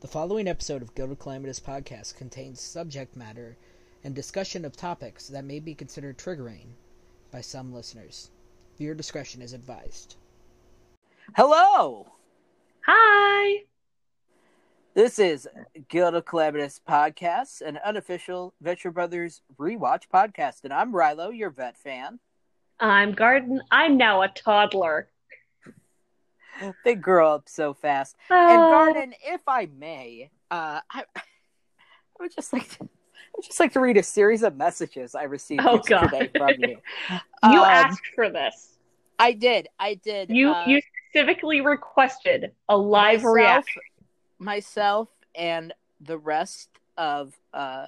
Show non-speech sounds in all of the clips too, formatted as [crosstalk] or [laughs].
The following episode of Guild of Calamitous podcast contains subject matter and discussion of topics that may be considered triggering by some listeners. Viewer discretion is advised. Hello, Hi. this is Guild of Calamitous podcast, an unofficial Venture Brothers rewatch podcast, and I'm Rilo, your vet fan. I'm Garden. I'm now a toddler. [laughs] They grow up so fast. Oh, And Garden, if I may, uh, I, [laughs] I would just like to, I would just like to read a series of messages I received Oh, God. from you. [laughs] you Um, asked for this. I did, I did. You uh, you specifically requested a live myself, reaction. myself and the rest of uh,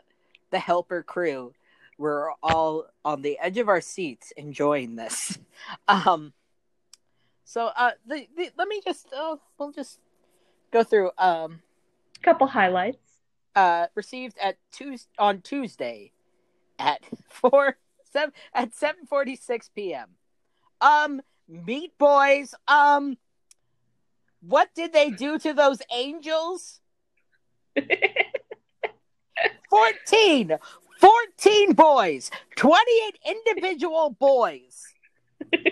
the helper crew were all on the edge of our seats enjoying this. Um, so uh, the, the, let me just uh, we'll just go through. Um, Couple highlights. uh, received at Tues on Tuesday at [laughs] four seven at seven forty six p.m. Um, Meat Boys. Um, what did they do to those angels? [laughs] 14 14 boys 28 individual boys [laughs]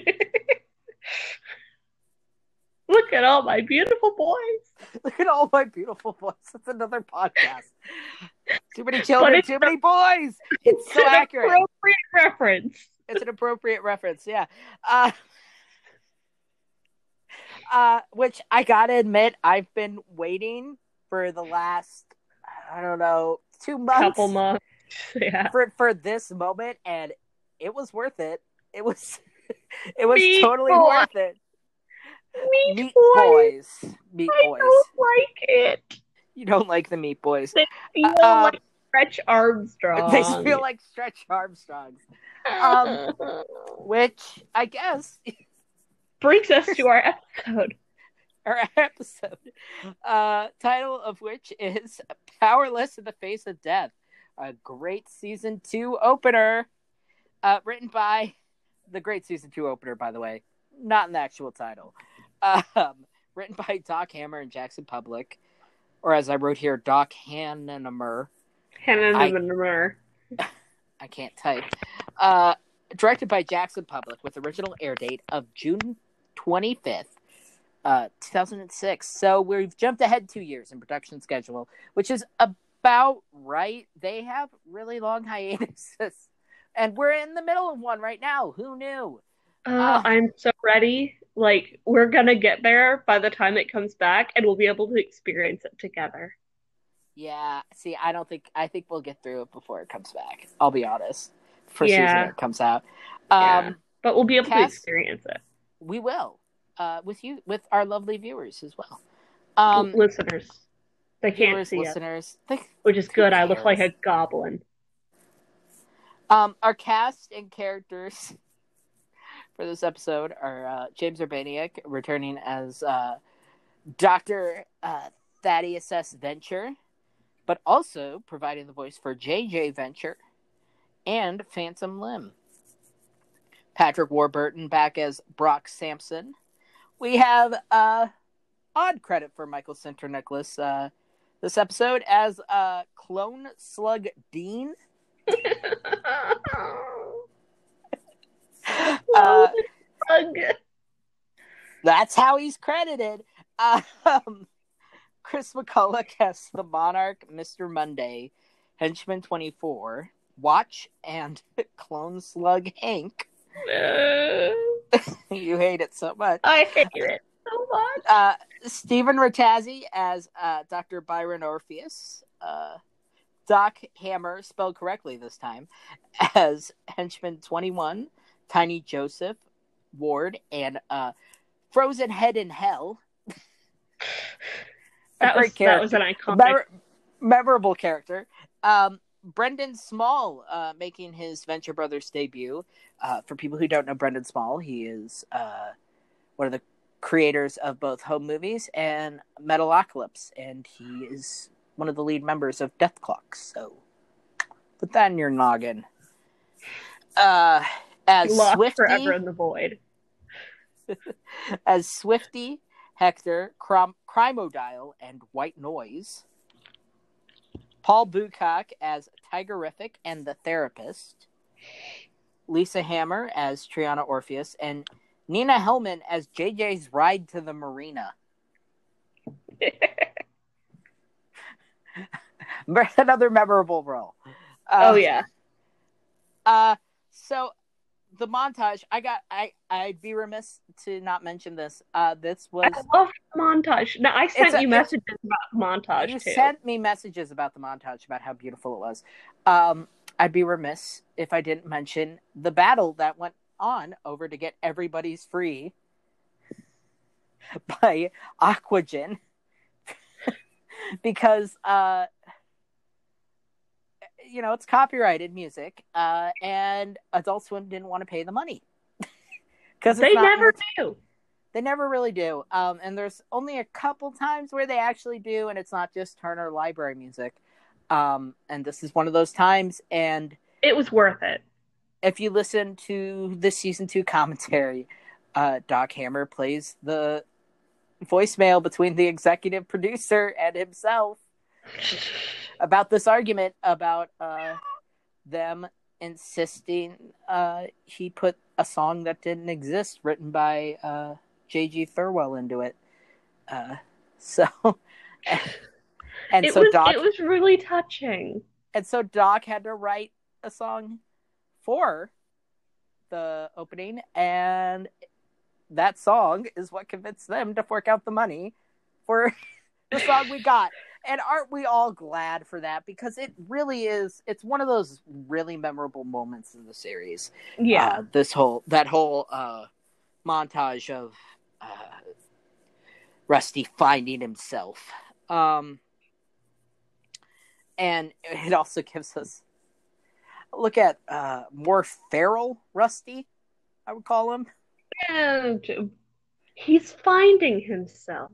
Look at all my beautiful boys. [laughs] look at all my beautiful boys that's another podcast [laughs] too many children too many boys [laughs] it's so an accurate appropriate reference. it's an appropriate reference yeah uh uh which i gotta admit i've been waiting for the last i don't know two months Couple months. Yeah. for for this moment and it was worth it it was it was totally worth it Meat, meat boys. boys. Meat I boys. don't like it. you don't like the meat boys. They feel Uh, like Stretch Armstrong. they feel like stretch armstrongs. Um, [laughs] which i guess brings us to our [laughs] episode. our episode. Uh title of which is powerless in the face of death. A great season two opener. Uh written by the great season two opener by the way. Not in the actual title um [laughs] written by doc hammer and jackson publick or as i wrote here doc hannemer Hannah I-. [laughs] I can't type. Uh, directed by Jackson Publick with original air date of June 25th, uh, 2006. So we've jumped ahead two years in production schedule, which is about right. They have really long [laughs] hiatuses, and we're in the middle of one right now. Who knew? Uh. I'm so ready. Like, we're gonna get there by the time it comes back, and we'll be able to experience it together. Yeah, see, I don't think I think we'll get through it before it comes back. I'll be honest. for Yeah. season it comes out. Um, Yeah. But we'll be able to experience it. we will. Uh, with you, with our lovely viewers as well. Um, listeners, they can't viewers, see listeners. They, which is good. I look like a goblin. um, our cast and characters for this episode are uh, James Urbaniak returning as uh, Doctor uh, Thaddeus S. Venture, but also providing the voice for J.J. Venture and Phantom Limb. Patrick Warburton back as Brock Sampson. We have uh, odd credit for Michael Sinterniklaas uh, this episode as uh, Clone Slug Dean. [laughs] [laughs] Uh, [laughs] that's how he's credited. Um, Chris McCulloch as the Monarch, Mr. Monday, Henchman 24, Watch, and [laughs] Clone Slug Hank. you hate it so much. I hate it so much. Uh, Steven Rattazzi as uh, Dr. Byron Orpheus. Uh, Doc Hammer, spelled correctly this time, as Henchman 21, Tiny Joseph, Ward, and uh, Frozen Head in Hell. That was, that was an iconic. Memor- memorable character. Um, Brendan Small uh, making his Venture Brothers debut. Uh, for people who don't know Brendan Small, he is uh, one of the creators of both home movies and Metalocalypse, and he is one of the lead members of Dethklok. So put that in your noggin. Uh, as lost Swifty, forever in the void. [laughs] as Swifty, Hector, Crom- Crimodile and White Noise. Paul Boocock as Tigerific and the Therapist. Lisa Hammer as Triana Orpheus, and Nina Hellman as JJ's Ride to the Marina. [laughs] [laughs] Another memorable role. Uh, oh yeah. Uh, so the montage, I got, I, I'd be remiss to not mention this. Uh, this was. I love montage. Now I sent a- you messages about montage you too. sent me messages about the montage about how beautiful it was. Um, I'd be remiss if I didn't mention the battle that went on over to get everybody's free [laughs] by Aquagen [laughs] because uh you know it's copyrighted music uh and Adult Swim didn't want to pay the money [laughs] because they never do. they never really do. Um, and there's only a couple times where they actually do, and it's not just Turner Library music. Um, and this is one of those times. And It was worth it. if you listen to the season two commentary, uh, Doc Hammer plays the voicemail between the executive producer and himself [laughs] about this argument about uh, them insisting uh, he put a song that didn't exist written by uh, J.G. Thirlwell into it. Uh, so, [laughs] and it so was Doc it was really touching. and so Doc had to write a song for the opening, and that song is what convinced them to fork out the money for [laughs] the song we got. And aren't we all glad for that? Because it really is. It's one of those really memorable moments in the series. Yeah. Uh, this whole that whole uh, montage of uh, Rusty finding himself, um, and it also gives us look at uh, more feral Rusty. I would call him. and he's finding himself.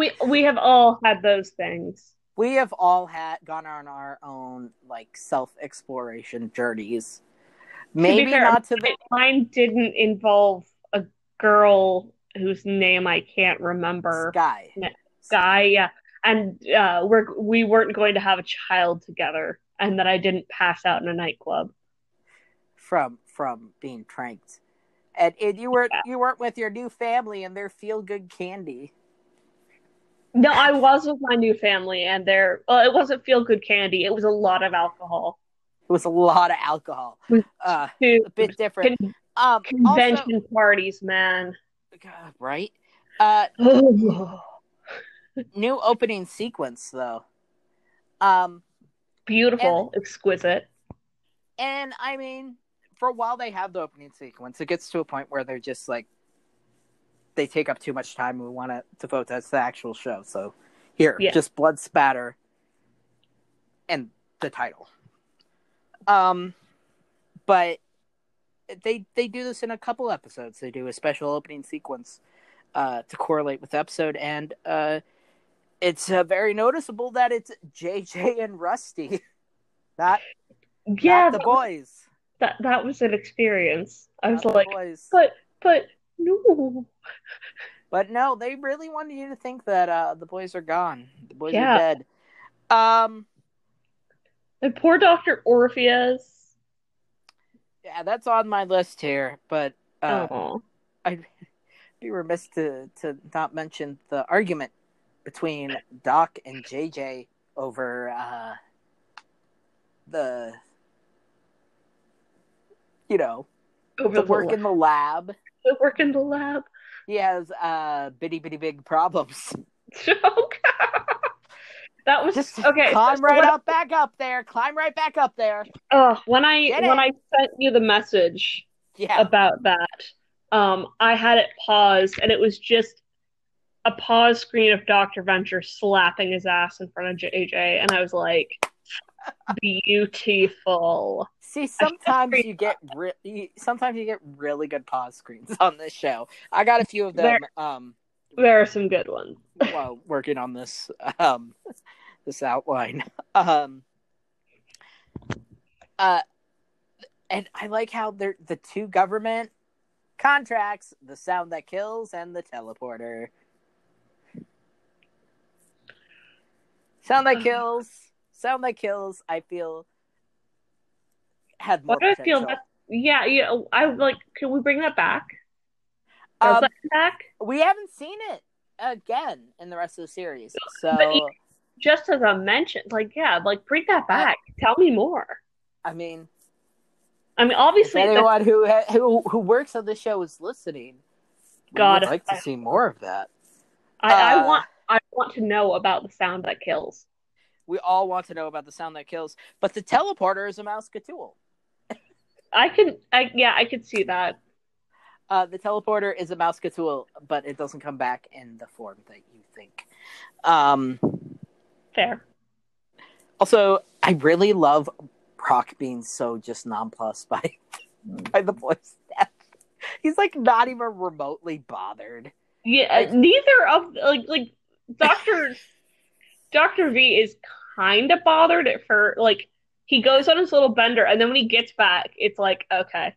We we have all had those things. We have all had gone on our own like self exploration journeys. Maybe fair, not to the Mine didn't involve a girl whose name I can't remember. sky. Guy, yeah, and uh, we're we weren't going to have a child together, and that I didn't pass out in a nightclub. from from being tranked. And, and you weren't Yeah. you weren't with your new family and their feel good candy. No, I was with my new family, and there. Well, it wasn't feel good candy. It was a lot of alcohol. It was a lot of alcohol. Uh, a bit different. con- Um, convention parties, man. God, right? Uh, [sighs] new opening sequence though. Um, beautiful, exquisite. and I mean, for a while they have the opening sequence. It gets to a point where they're just like they take up too much time. and We want to devote that to the actual show. So here, Yeah. just blood spatter and the title. Um, but they they do this in a couple episodes. They do a special opening sequence uh, to correlate with the episode, and uh, it's uh, very noticeable that it's JJ and Rusty, [laughs] not Yeah, not the boys. that that was an experience. I was Not like, boys. but but no. But no, they really wanted you to think that uh, the boys are gone. The boys Yeah. are dead. Um, And poor Dr. Orpheus. yeah, that's on my list here. But uh. I'd be remiss to to not mention the argument between Doc and JJ over uh, the you know Over the the work lab. in the lab. The work in the lab. He has uh, bitty bitty big problems. [laughs] that was Just okay. climb right up, back up there. Climb right back up there. uh, when I Get when it. I sent you the message Yeah. about that, um, I had it paused, and it was just a pause screen of Dr. Venture slapping his ass in front of JJ, and I was like, beautiful. See, sometimes you get re- you, sometimes you get really good pause screens on this show. I got a few of them. Um, There are some good ones. [laughs] while working on this um this outline. Um, uh, and I like how they're the two government contracts: the sound that kills and the teleporter. Sound that [sighs] kills. Sound that kills. I feel had more Why do I feel that? Yeah, yeah. I like. Can we bring that back? Um, that back? we haven't seen it again in the rest of the series, so Just as a mention, like, yeah, like bring that back. Tell me more. I mean, I mean, obviously, anyone who who who works on the show is listening, God, would like to see more of that. I, I uh, want, I want to know about the sound that kills. We all want to know about the sound that kills, but the teleporter is a mouse Cthulhu. I can, I yeah, I could see that. Uh, the teleporter is a mouse Cthulhu, but it doesn't come back in the form that you think. Um, Fair. also, I really love Brock being so just nonplussed by by the boy's death. He's like not even remotely bothered. Yeah, Like- neither of like like Doctor [laughs] Doctor V is kind of bothered at first. Like he goes on his little bender, and then when he gets back, it's like okay,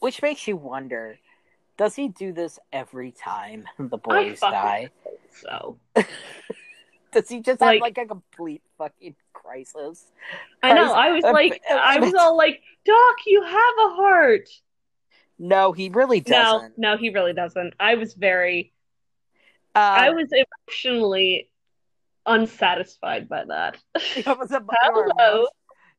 Which makes you wonder, does he do this every time the boys die? so [laughs] Does he just Like- have like a complete fucking crisis? I know. I was like, [laughs] I was all like, Doc, you have a heart. No, he really doesn't. no, he really doesn't. I was very, Uh, I was emotionally unsatisfied by that. it you, were [laughs] Hello.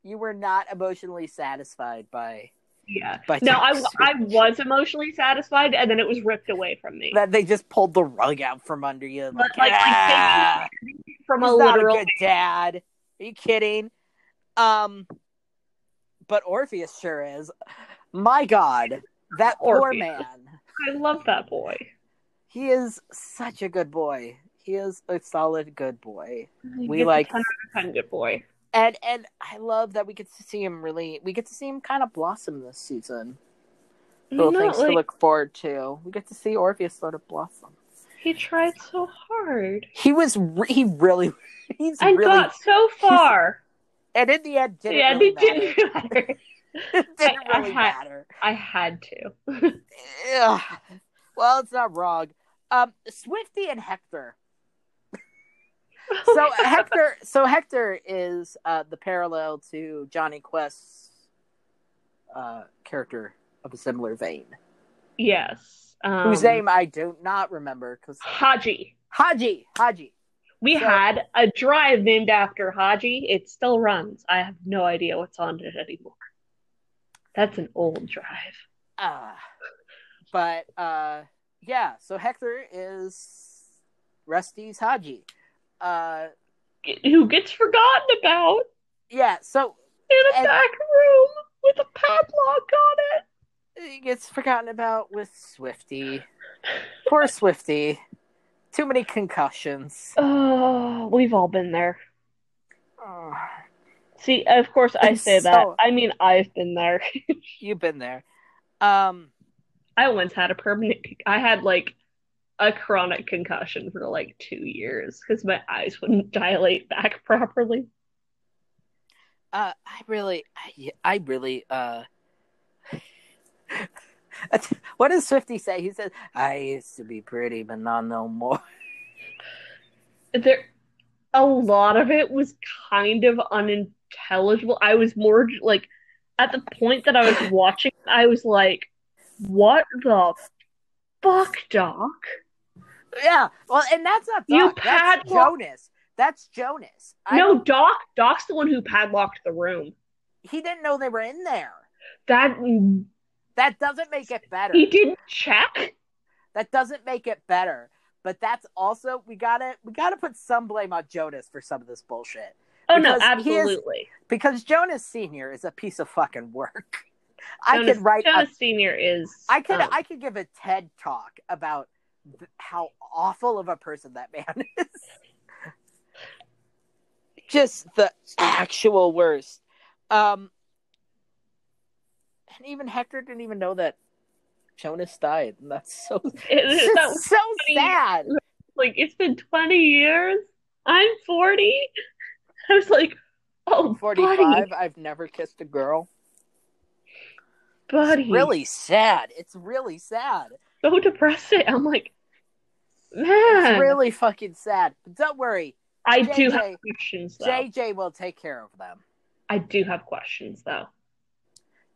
you were not emotionally satisfied by Yeah. by No, I, I was emotionally satisfied, and then it was ripped away from me. that they just pulled the rug out from under you. Like, Like- like, "Ah, From he's a literal a good dad. Are you kidding? Um, but Orpheus sure is. My God, that poor man. I love that boy. He is such a good boy. He is a solid good boy. He We a like- 10 out of 10 good boy. And and I love that we get to see him really we get to see him kind of blossom this season. Little No, things to look forward to. We get to see Orpheus sort of blossom. he tried so hard He was re- he really he's and really got so far. and in the end didn't yeah, really it didn't matter. [laughs] it [laughs] didn't I- I really had- matter. I had to. [laughs] Well, it's not wrong. Um, Swifty and Hector. So [laughs] Hector, so Hector is uh, the parallel to Jonny Quest's uh, character of a similar vein, yes. Um, whose name I do not remember because Hadji. Hadji, Hadji. We So- had a drive named after Hadji. It still runs. I have no idea what's on it anymore. That's an old drive. Uh, but uh, yeah, so Hector is Rusty's Hadji. Uh, Who gets forgotten about yeah, so in a And- back room with a padlock on it. it gets forgotten about with Swifty. Poor Swifty. Too many concussions. Oh, we've all been there. Oh, See, of course I And say that. I mean, I've been there. [laughs] you've been there. Um, I once had a permanent. I had like a chronic concussion for like two years because my eyes wouldn't dilate back [laughs] properly. uh, I really, I, I really, uh, [laughs] what does Swifty say? He says, "I used to be pretty, but not no more." [laughs] There, a lot of it was kind of unintelligible. I was more like, at the point that I was watching, I was like, "What the fuck, Doc?" Yeah, well, and that's not You Doc. That's Jonas. That's Jonas. I No, Doc. Doc's the one who padlocked the room. he didn't know they were in there. That That doesn't make it better. he didn't check. That doesn't make it better. But that's also we gotta we gotta put some blame on Jonas for some of this bullshit Oh no, Because is- absolutely. because Jonas Senior is a piece of fucking work. I Jonas, could write. A, Jonas Senior is. I could um, I could give a TED talk about th- how awful of a person that man [laughs] is. Just the actual worst. Um, and even Hector didn't even know that Jonas died, and that's so [laughs] it's that so funny. sad. like it's been 20 years. I'm 40. I was like, oh, Forty buddy, five. I've never kissed a girl. buddy, It's really sad. It's really sad. So depressing. I'm like, man, It's really fucking sad. But don't worry, I do JJ have questions though. JJ will take care of them. I do have questions though.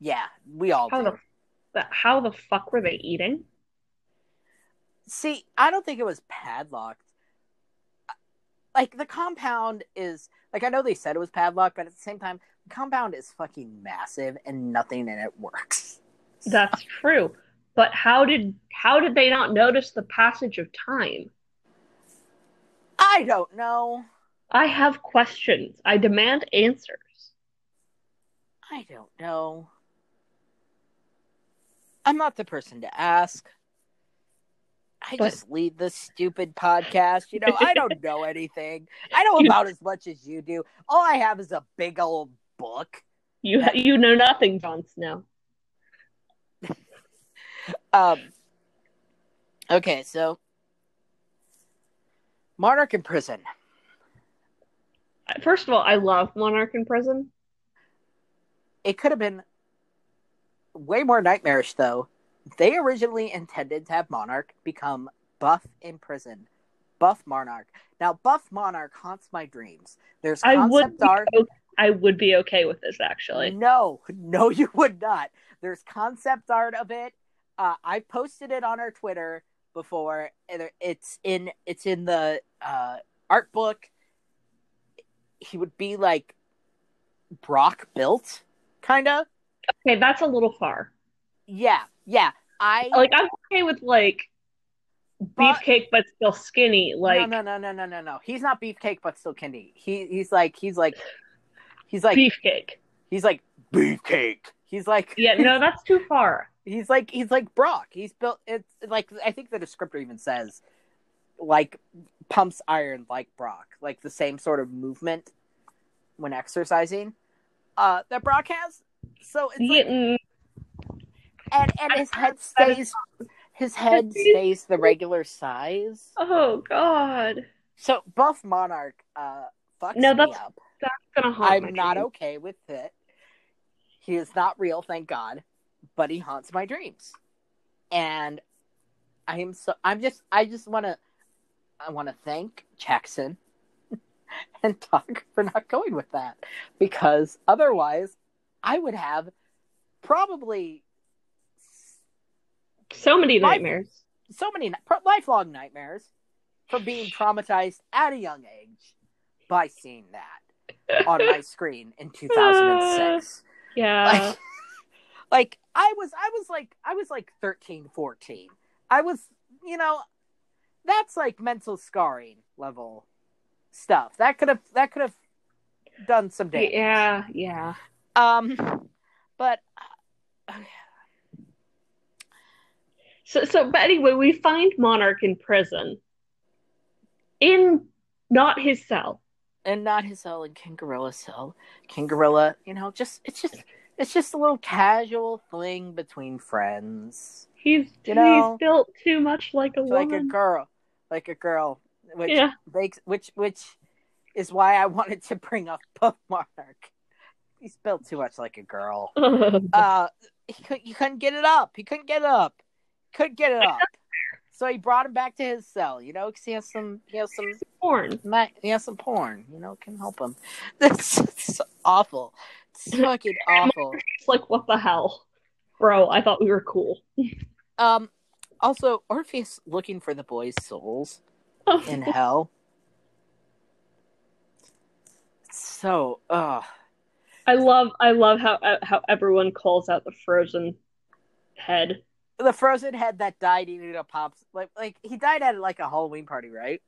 Yeah, we all How do. the how the fuck were they eating? See, I don't think it was padlocked. Like the compound is like I know they said it was padlocked, but at the same time, the compound is fucking massive and nothing in it works. That's true. But how did how did they not notice the passage of time? I don't know. I have questions. I demand answers. I don't know. I'm not the person to ask. I But- just lead this stupid podcast. You know, I [laughs] don't know anything. I know about as much as you do. All I have is a big old book. You ha- you know nothing, Jon Snow. Um. Okay, so Monarch in prison. First of all, I love Monarch in Prison. It could have been way more nightmarish, though. They originally intended to have Monarch become Buff in prison. Buff Monarch. Now, Buff Monarch haunts my dreams. There's I would art. o- I would be okay with this actually. No, [laughs] no, you would not. There's concept art of it. Uh, I posted it on our Twitter before. It's in it's in the uh, art book. He would be like Brock built, kind of. Okay, that's a little far. Yeah, yeah. I Like I'm okay with like But- beefcake but still skinny. Like no, no, no, no, no, no, no. He's not beefcake, but still skinny. He he's like he's like he's like beefcake. he's like beefcake. He's like Yeah, no, that's too far. He's like he's like Brock. He's built. It's like I think the descriptor even says like pumps iron like Brock, like the same sort of movement when exercising uh that Brock has. So it's like, and and his head stays his head [laughs] stays the regular size. oh god. So buff monarch uh fucks No, me that's- up. That's gonna haunt I'm not okay with it. He is not real, thank God, but he haunts my dreams. And I am so I'm just I just want to I want to thank Jackson [laughs] and Doug for not going with that because otherwise I would have probably So many nightmares. so many lifelong nightmares from being traumatized at a young age by seeing that on my [laughs] screen in 2006. Yeah. like [laughs] like i was i was like i was like 13 14 i was you know that's like mental scarring level stuff. That could have that could have done some damage. Yeah, yeah. um but uh, So, so, but anyway, we find Monarch in prison, in not his cell. and not his cell in king gorilla's cell. King gorilla you know just it's just it's just a little casual fling between friends He's You know, he's built too much like a like a girl like a girl which Yeah. makes which which is why I [laughs] wanted to bring up Monarch. He's built too much like a girl. [laughs] Uh, he could, you couldn't get it up. He couldn't get it up. Couldn't get it up. So he brought him back to his cell. You know, because he has some he has some Porn. he has some porn. You know, can help him. [laughs] This is awful. It's fucking awful. It's like what the hell, bro? I thought we were cool. Um. Also, Orpheus looking for the boys' souls. in [laughs] hell. So, uh I love I love how uh, how everyone calls out the frozen head. the frozen head that died eating a pops like like he died at like a Halloween party, right?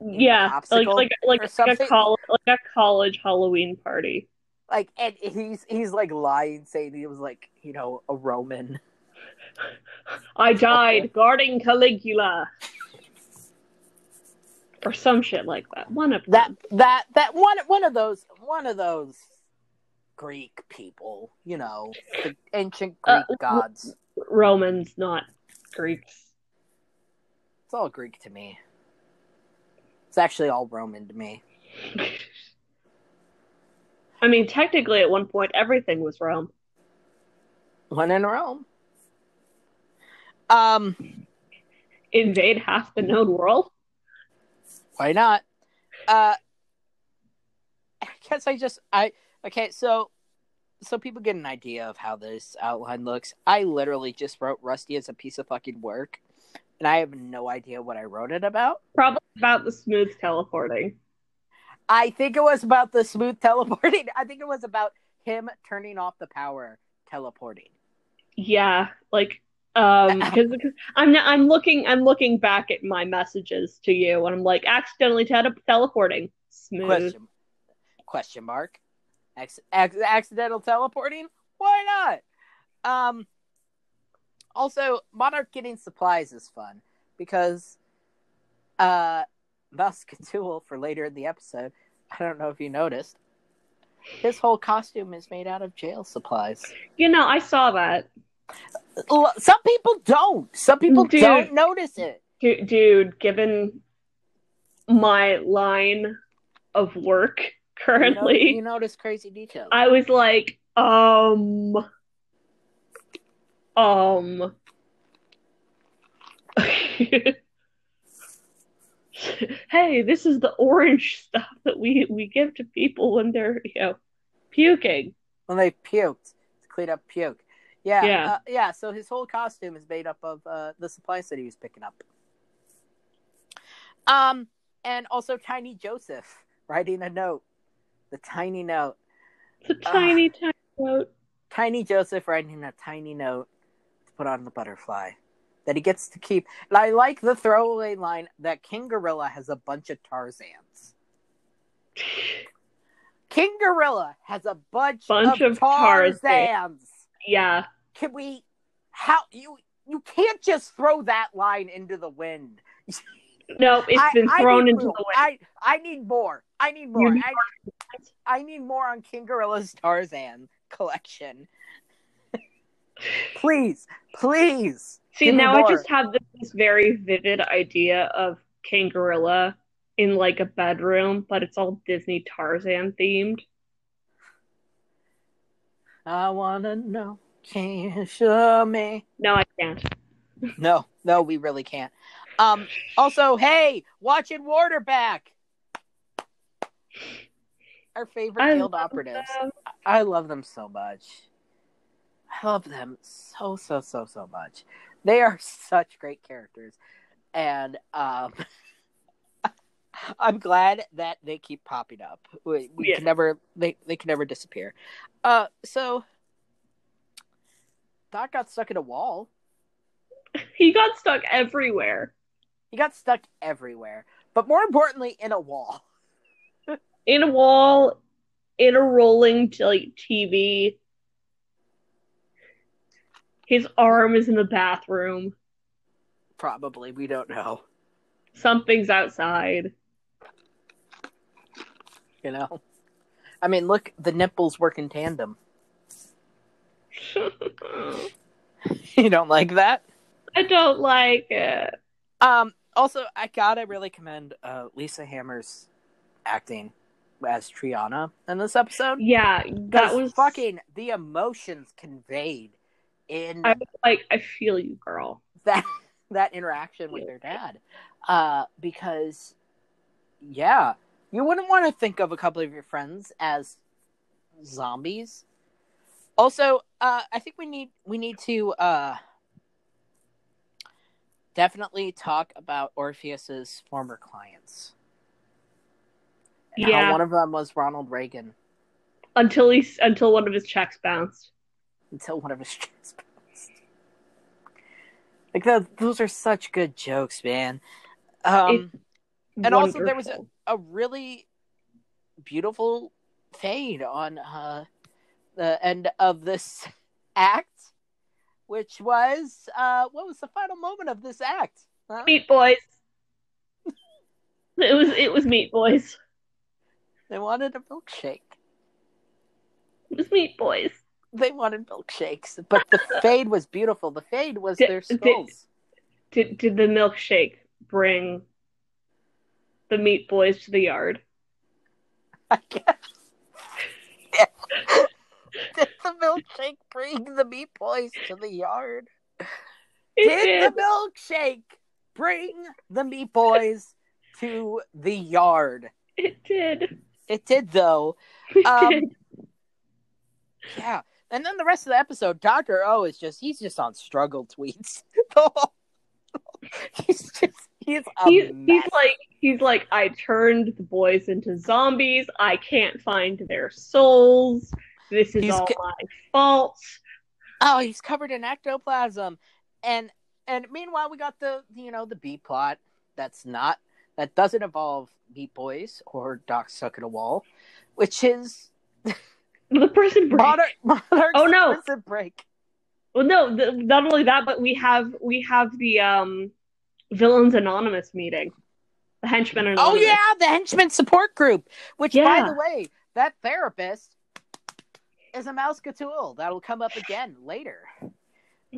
Yeah, like like like, like a college like a college Halloween party. Like and he's he's like lying, saying he was like you know a Roman. I died guarding Caligula. Or some shit like that. One of That them. that that one one of those one of those Greek people, you know, the ancient Greek Uh, gods. Romans, not Greeks. It's all Greek to me. It's actually all Roman to me. [laughs] I mean, technically, at one point, everything was Rome. When in Rome. Um. Invade half the known world. Why not? Uh, I guess I just I okay. So so people get an idea of how this outline looks. I literally just wrote Rusty as a piece of fucking work, and I have no idea what I wrote it about. Probably about the smooth teleporting. I think it was about the smooth [laughs] teleporting. I think it was about him turning off the power teleporting. Yeah, like um [laughs] because I'm I'm looking I'm looking back at my messages to you and I'm like accidentally tele- teleporting. Smooth. Question question mark. Acc- acc- accidental teleporting? Why not? Um also Monarch getting supplies is fun because uh Muscatul for later in the episode, I don't know if you noticed, his whole costume is made out of jail supplies. You know, I saw that. Some people don't. Some people Dude. don't notice it. Dude, given my line of work You, know- currently, you notice crazy details. I was like, um, um. [laughs] [laughs] hey, this is the orange [laughs] stuff that we we give to people when they're you know puking. when they puked to clean up puke. Yeah, Yeah. uh, yeah. So his whole costume is made up of uh, the supplies that he was picking up. Um, and also Tiny Joseph writing a note, the tiny note. A tiny, tiny boat. Tiny Joseph writing a tiny note to put on the butterfly that he gets to keep. And I like the throwaway line that King Gorilla has a bunch of Tarzans. King Gorilla has a bunch, Bunch of, of Tarzans. Tarzans. Yeah, can we how you you can't just throw that line into the wind [laughs] no, it's I- been thrown into the wind. I, I need more i need more need I, I need more on king gorilla's tarzan collection [laughs] please please See, Give now I just have this, this very vivid idea of Gorilla in like a bedroom, but it's all Disney Tarzan themed. i wanna know can you show me No, I can't. no no we really can't um also hey watching waterback our favorite I guild operatives them. I love them so much. I love them so so so so much. They are such great characters, and um, [laughs] I'm glad that they keep popping up. We, we Yeah. can never they they can never disappear. Uh, so Doc got stuck in a wall. [laughs] He got stuck everywhere. He got stuck everywhere, but more importantly, in a wall. [laughs] In a wall, in a rolling t- like TV. His arm is in the bathroom. Probably we don't know. Something's outside. You know. I mean, look, the nipples work in tandem. [laughs] you don't like that? I don't like it. Um. Also, I gotta really commend uh, Lisa Hammer's acting as Triana in this episode. Yeah, that was fucking the emotions conveyed in I was like, I feel you, girl. that that interaction with their dad. Uh, because yeah, you wouldn't want to think of a couple of your friends as zombies. Also, uh, I think we need we need to uh, definitely talk about Orpheus's former clients. Yeah. one of them was Ronald Reagan Until he's until one of his checks bounced. Until one of his [laughs] checks bounced. Like those, those are such good jokes, man. Um, And also there was Wonderful. a really beautiful fade on uh, the end of this [laughs] act, which was uh, what was the final moment of this act? Huh? Meat Boys. It was it was Meat Boys. They wanted a milkshake. It was Meat Boys. They wanted milkshakes, but the fade was beautiful. The fade was Did- their did- skulls. Did did the milkshake bring the Meat Boys to the yard? [laughs] I guess. [laughs] Did the milkshake bring the meat boys to the yard? It Did did. the milkshake bring the meat boys to the yard? It did. It did though. Um, yeah. And then the rest of the episode, Doctor O is just he's just on struggle tweets. [laughs] he's just he's he's, he's like he's like I turned the boys into zombies. I can't find their souls. This is He's all ca- my fault. oh, he's covered in ectoplasm, and and meanwhile we got the you know the B plot that's not that doesn't involve Meat Boys or Doc stuck in a wall, which is [laughs] The prison break. Monarch, Monarch's Oh, no. prison break. Well, no, the, not only that, but we have we have the um villains anonymous meeting, the henchmen anonymous. Oh yeah, the henchman support group. Which, by the way, that therapist is a mouse Cthulhu. That'll come up again later.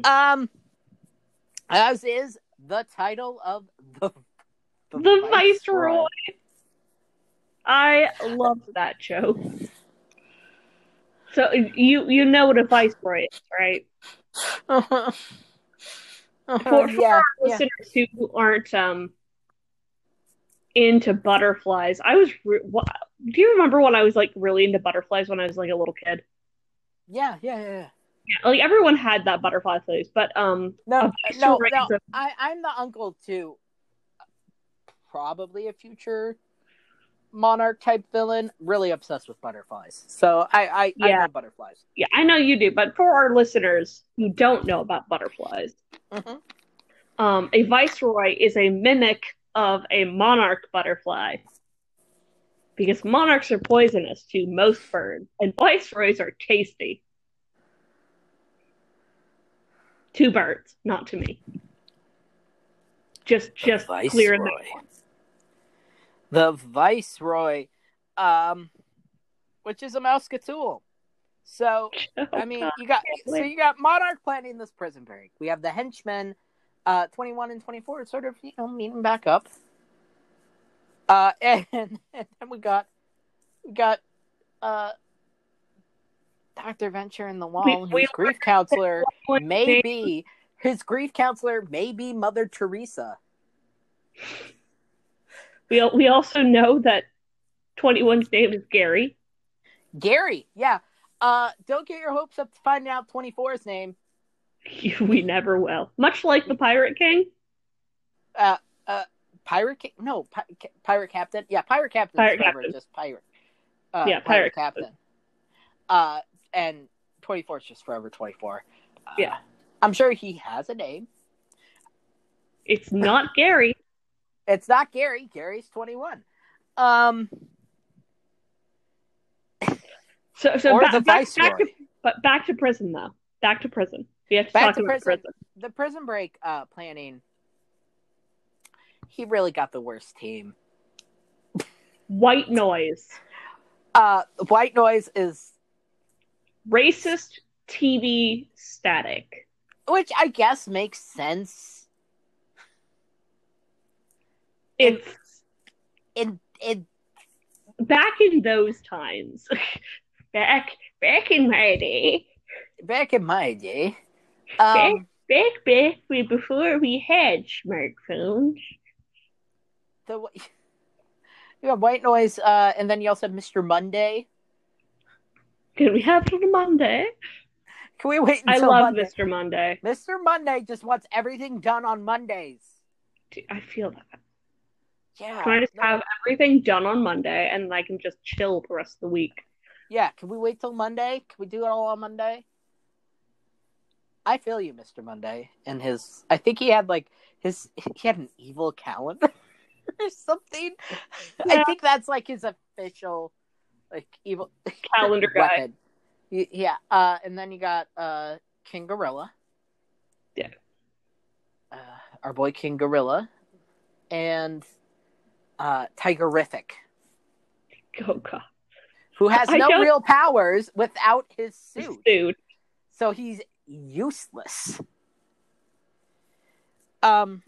Um, as is the title of the the viceroy. I love that show. So you you know what a viceroy is, right? [laughs] Uh-huh. For, for yeah, our yeah. listeners who aren't um into butterflies, I was. Re- wha- do you remember when I was like really into butterflies when I was like a little kid? yeah, yeah, yeah, yeah. Yeah, like everyone had that butterfly phase, but um, No, no, no. a- I, I'm the uncle to probably a future monarch type villain. Really obsessed with butterflies. So I, I, I Yeah. know butterflies. yeah, I know you do, but for our listeners who don't know about butterflies, Mhm. um, a viceroy is a mimic of a monarch butterfly. Because monarchs are poisonous to most birds, and viceroys are tasty. To birds, not to me. Just, just clear that. Viceroy. The Viceroy, um, which is a mouse Cthulhu. So Oh, I mean, you got so you got Monarch planning this prison break. We have the henchmen, uh, twenty one and twenty four, sort of you know meeting back up. Uh, [laughs] and, and then we got we got uh, Doctor Venture in the Wall, We- we- grief counselor [laughs] One may be his grief counselor may be Mother Teresa. We we also know that 21's name is Gary. Gary, yeah. Uh, don't get your hopes up to finding out 24's name. [laughs] we never will. Much like the Pirate King. Uh, uh, pirate, Ca- no, pi- pirate captain. Yeah, pirate captain. Pirate forever, captain. just pirate. Uh, Yeah, pirate, pirate captain. Uh, and 24 is just forever 24. Uh, Yeah. I'm sure he has a name. It's not Gary. It's not Gary. Gary's 21. Um, So so or ba- the back, back to, but back to prison though. Back to prison. We have to Back talk to about prison. prison. the prison break uh, planning. He really got the worst team. White noise. Uh, white noise is, Racist TV static. which I guess makes sense. It's In in back in those times. [laughs] back back in my day. back in my day, um, Back back we before we had smartphones. the [laughs] you have white noise, uh, and then you also have Mr. Monday. Can we have till Monday? Can we wait I love Monday? Mr. Monday. Mr. Monday just wants everything done on Mondays. Dude, I feel that. Yeah. Can I just no- have everything done on Monday and I can just chill the rest of the week? Yeah, can we wait till Monday? Can we do it all on Monday? I feel you, Mr. Monday. And his I think he had like his he had an evil calendar [laughs] or something. I think that's like his official like evil [laughs] Calendar guy. weapon. Y- Yeah. Uh and then you got uh King Gorilla. Yeah. Uh our boy King Gorilla. And uh Tigerific. Oh god. Who has I no don't- real powers without his suit. Dude. So he's useless. Um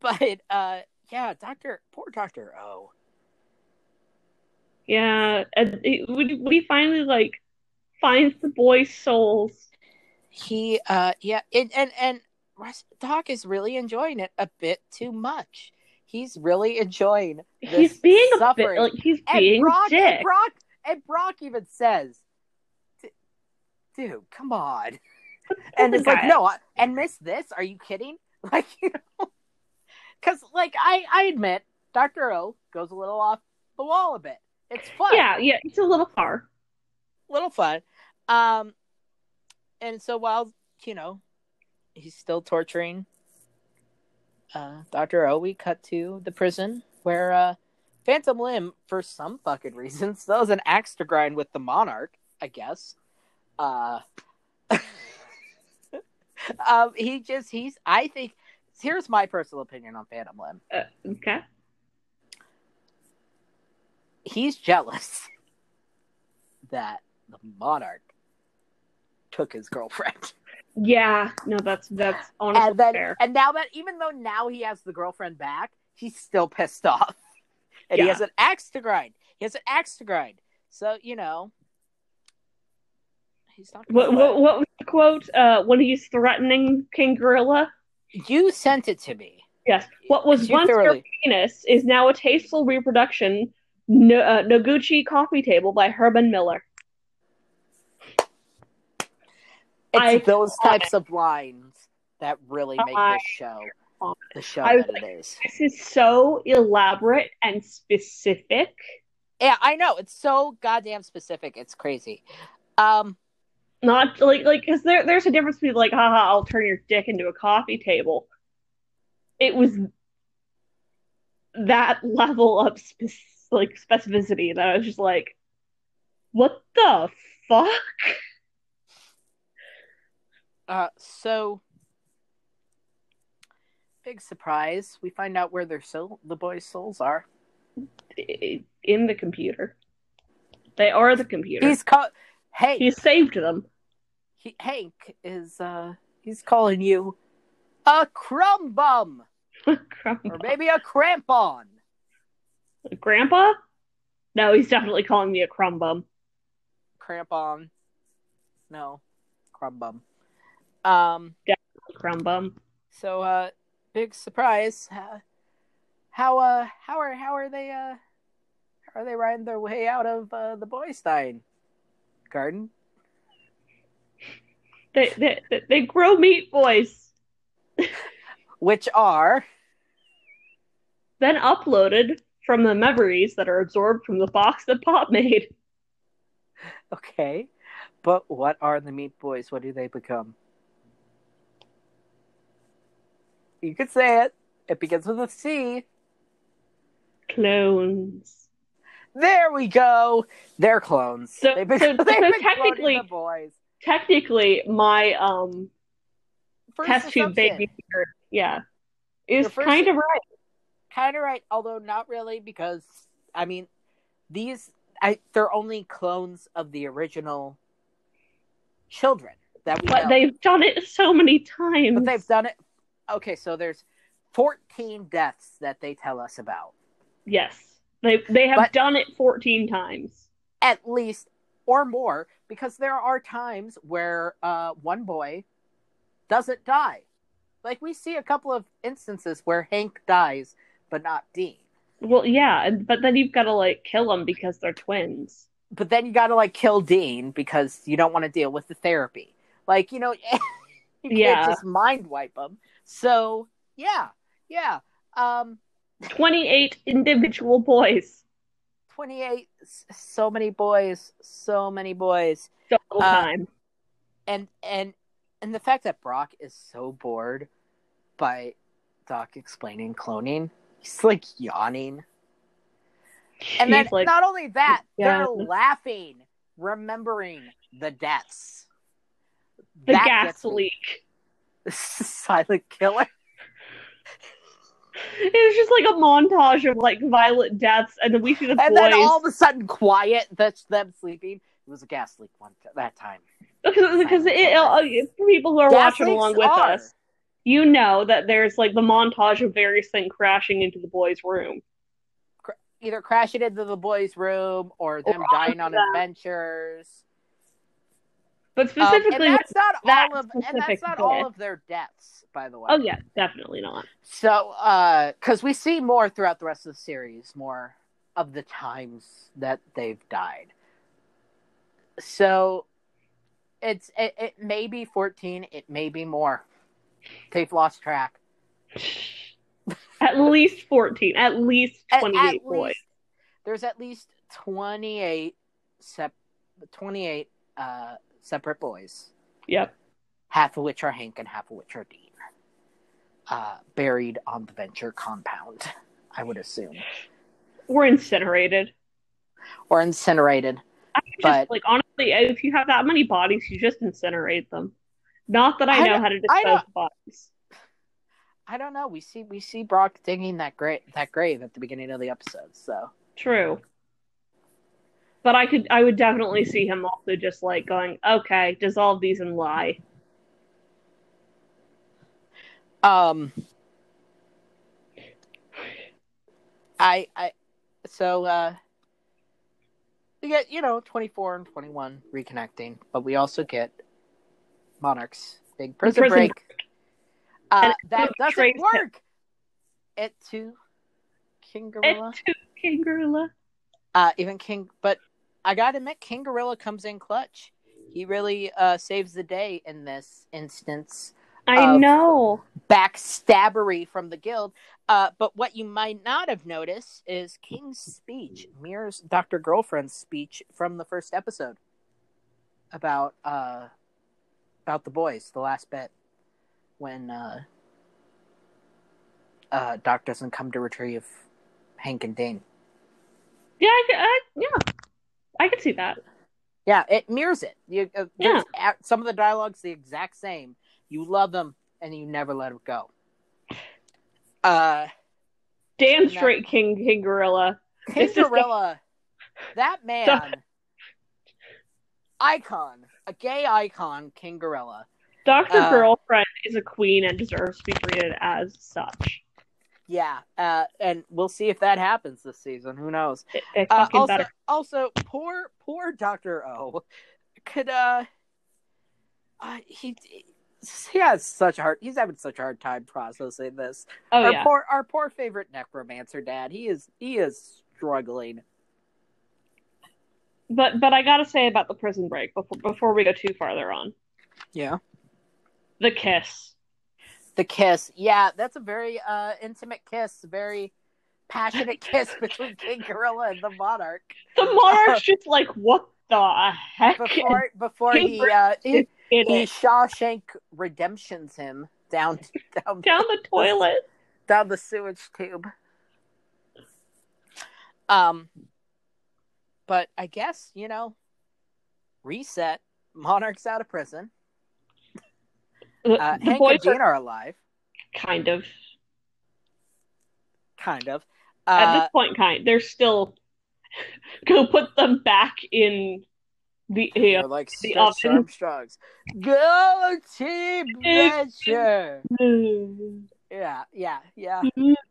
but uh yeah, Doctor poor Doctor O. Yeah. And it, we, we finally like finds the boys' souls. He uh yeah, and and, and Doc is really enjoying it a bit too much. he's really enjoying. He's being a suffering. bit like he's and being Brock, a dick. And Brock, and Brock even says, "Dude, come on." [laughs] And it's like, no, I, and miss this? Are you kidding? [laughs] Like, you know, because like I, I admit, Doctor O goes a little off the wall a bit. It's fun, Yeah, yeah, it's a little far. little fun. Um, and so while you know he's still torturing uh, Doctor O, we cut to the prison where uh, Phantom Limb, for some fucking reason, [laughs] still has an axe to grind with the Monarch. I guess. Uh, [laughs] um, he just he's. I think here's my personal opinion on Phantom Limb. Uh, okay. He's jealous [laughs] that the Monarch took his girlfriend. Yeah, no, that's that's honestly and then fair. and now that even though now he has the girlfriend back, he's still pissed [laughs] off. And he has an axe to grind. He has an axe to grind. So, you know, he's not What, what what was the quote? Uh, when he's threatening King Gorilla. You sent it to me. Yes. What was You once your thoroughly- penis is now a tasteful reproduction. No, uh, Noguchi Coffee Table by Herman Miller. It's I- those types of lines that really make I- this show the show I- that it is. This is so elaborate and specific. Yeah, I know. It's so goddamn specific. It's crazy. Um, Not like like because there there's a difference between like haha I'll turn your dick into a coffee table. It was that level of spec- like specificity that I was just like, what the fuck? Uh, so big surprise. We find out where their soul, the boys' souls are. In the computer, they are the computer. He's called. Hey, he saved them. he, Hank is. uh He's calling you a crumb [laughs] bum or maybe a crampon. Grandpa? No, he's definitely calling me a crumb bum. Crampon. No, crumb bum. Um. Crumb bum. So, uh, big surprise. Uh, how uh how are how are they uh how are they riding their way out of uh, the Boystein garden? They they they- they grow meat boys. Which are then uploaded from the memories that are absorbed from the box that Pop made. okay, but what are the Meat Boys? What do they become? You could say it. It begins with a C. Clones. There we go. They're clones. So- They've been, so- [laughs] they've so been technically- the boys. Technically, my um First test tube baby, yeah, is kind of right. kind of right, although not really, because I mean, these I they're only clones of the original children that we But know. they've done it so many times. but they've done it. Okay, so there's 14 deaths that they tell us about, yes, they they have But- done it fourteen times. at least or more, because there are times where uh, one boy doesn't die. Like we see a couple of instances where Hank dies, but not Dean. Well, yeah, but then you've got to like kill them because they're twins. but then you got to like kill Dean because you don't want to deal with the therapy. Like you know, [laughs] you can't Yeah. just mind wipe them. So yeah, yeah. Um, Twenty-eight individual boys. twenty eight. So many boys. So many boys. So little Uh, time. And and and the fact that Brock is so bored by Doc explaining cloning, he's like yawning. And then like, not only that, Yeah. they're laughing, remembering the deaths. the That gas me. [laughs] Silent killer. It was just like a montage of like violent deaths, and then we see the And boys then all of a sudden, quiet. That's them sleeping. It was a gas leak one that time. because because it, uh, people who are Gas watching along with are. us, you know that there's like the montage of various things crashing into the boys' room. Either crashing into the boys' room or them Or dying on adventures. But Um, specifically, and that's not that all of and that's not all of their deaths, by the way. oh yeah, definitely not. So, uh, because we see more throughout the rest of the series, more of the times that they've died. So, it's it, it may be fourteen, it may be more. They've lost track. At least fourteen. At least At- twenty-eight at boys. least- there's at least twenty eight sep twenty eight uh separate boys, Yep. half of which are Hank and half of which are Dean. Uh, buried on the Venture compound, I would assume, Or incinerated. or incinerated. I would But- like honestly, if you have that many bodies, you just incinerate them. Not that I, I know how to dispose of bodies. I don't know. We see we see Brock digging that grave that grave at the beginning of the episode. So True. But I could I would definitely see him also just like going, okay, dissolve these and lie. um I I so uh we get, you know, twenty four and twenty one reconnecting, but we also get Monarch's big prison, prison break. Uh, And that it doesn't work. It to King Gorilla. And to King Gorilla. Uh, even King, but I gotta admit, King Gorilla comes in clutch. He really uh, saves the day in this instance. I know. Backstabbery from the guild. Uh, but what you might not have noticed is King's speech mirrors Dr. Girlfriend's speech from the first episode about uh, about the boys, the last bit when uh, uh, Doc doesn't come to retrieve Hank and Dane. Yeah, I, I, yeah. I could see that. Yeah, it mirrors it. You, uh, a- some of the dialogue's the exact same. You love them and you never let them go. Uh, Damn straight King King Gorilla. King Gorilla, that man, icon, a gay icon, King Gorilla. Doctor Uh, Girlfriend is a queen and deserves to be treated as such. Yeah, uh, and we'll see if that happens this season. Who knows? It, Uh, also, better. also, poor, poor Doctor O could uh, uh he. He has such a hard. He's having such a hard time processing this. Oh our yeah. poor, our poor favorite necromancer dad. He is, he is struggling. But but I gotta say about the prison break before before we go too farther on. Yeah. The kiss. The kiss, yeah, that's a very uh intimate kiss, very passionate [laughs] kiss between King Gorilla and the Monarch. The monarch's just like, what the heck? Before, [laughs] before he uh he, he? Shawshank redemptions him down [laughs] down Down the toilet. down the sewage tube. Um, but I guess you know, reset. Monarch's out of prison. The, Uh, the Hank boys and are Dean are alive, kind of kind of. at Uh, this point kind. They're still [laughs] go put them back in the. Or like the options. Armstrongs. Go Team Venture. Mm. Yeah, yeah, yeah.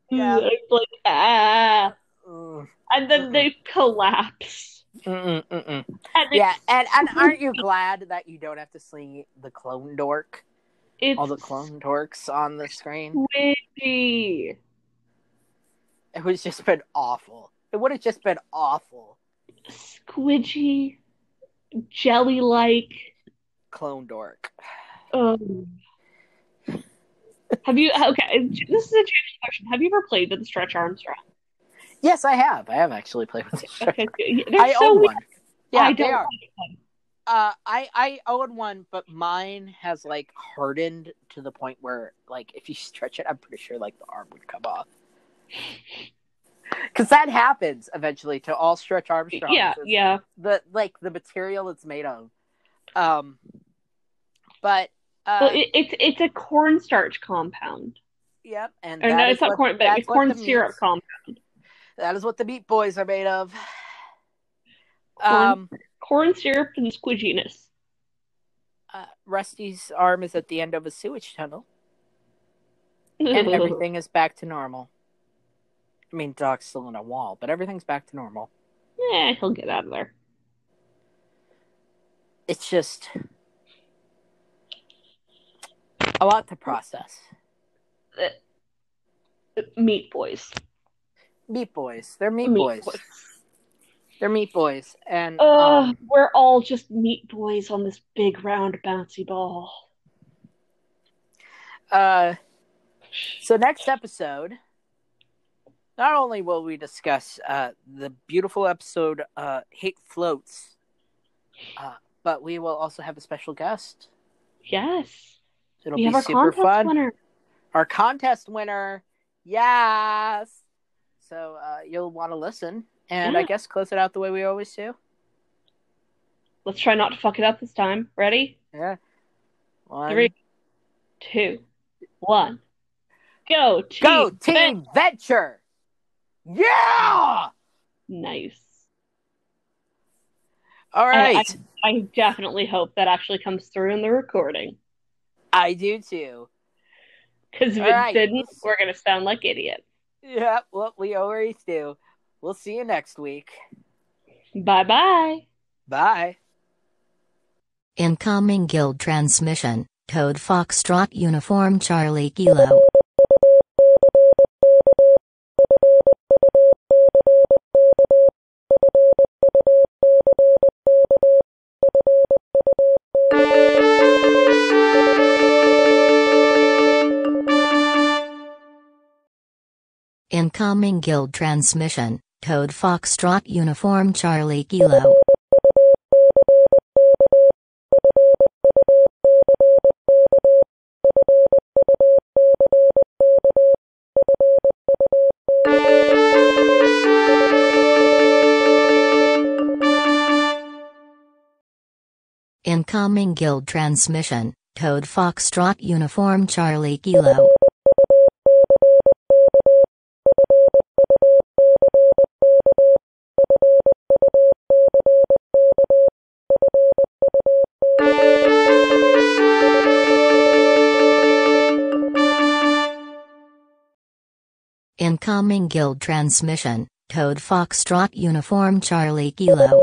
Yeah. It's like ah, Mm, and then they collapse. mm-mm, mm-mm. And Yeah, and and [laughs] aren't you glad that you don't have to see the clone dork, it's all the clone dorks on the screen? squidgy. It would just been awful. It would have just been awful. squidgy, jelly like. Clone dork. Um, have you okay? This is a genuine question. Have you ever played with the Stretch Armstrong? Yes, I have. I have actually played with the it. Okay, they're I so own weird. one. Yeah, I they don't are. like. Uh, I I own one, but mine has like hardened to the point where like if you [laughs] stretch it, I'm pretty sure like the arm would come off. [laughs] Because that happens eventually to all Stretch Armstrongs. Yeah, yeah. The like the material it's made of. Um, but uh, Well, it, it's it's a cornstarch compound. yep, and Or no, it's not what- corn, but it's corn syrup meats- compound. That is what the Meat Boys are made of. Corn- Um, Corn syrup and squidginess. uh, Rusty's arm is at the end of a sewage tunnel. and [laughs] everything is back to normal. I mean, Doc's still in a wall, but everything's back to normal. Yeah, he'll get out of there. It's just A lot to process. Meat Boys. Meat boys. They're meat, Meat boys. Boys. They're meat boys. And Uh, um, we're all just meat boys on this big round bouncy ball. uh, so next episode, not only will we discuss uh, the beautiful episode uh, "Hate Floats," uh, but we will also have a special guest. Yes. It'll we be super fun. winner. Our contest winner, yes. So uh, you'll want to listen, and I guess close it out the way we always do. Let's try not to fuck it up this time. Ready? Yeah. One, Three, two, one. Go, team. go team venture. Yeah. Nice. All right. I- right. I definitely hope that actually comes through in the recording. I do too. Because if All it right. didn't, we're going to sound like idiots. Yeah, well, we always do. We'll see you next week. Bye bye. Bye. Incoming guild transmission. Code Foxtrot Uniform Charlie Kilo. Incoming guild transmission. Code Foxtrot Uniform Charlie Kilo. Incoming guild transmission. Code Foxtrot Uniform Charlie Kilo. Incoming guild transmission. Code Foxtrot Uniform Charlie Kilo.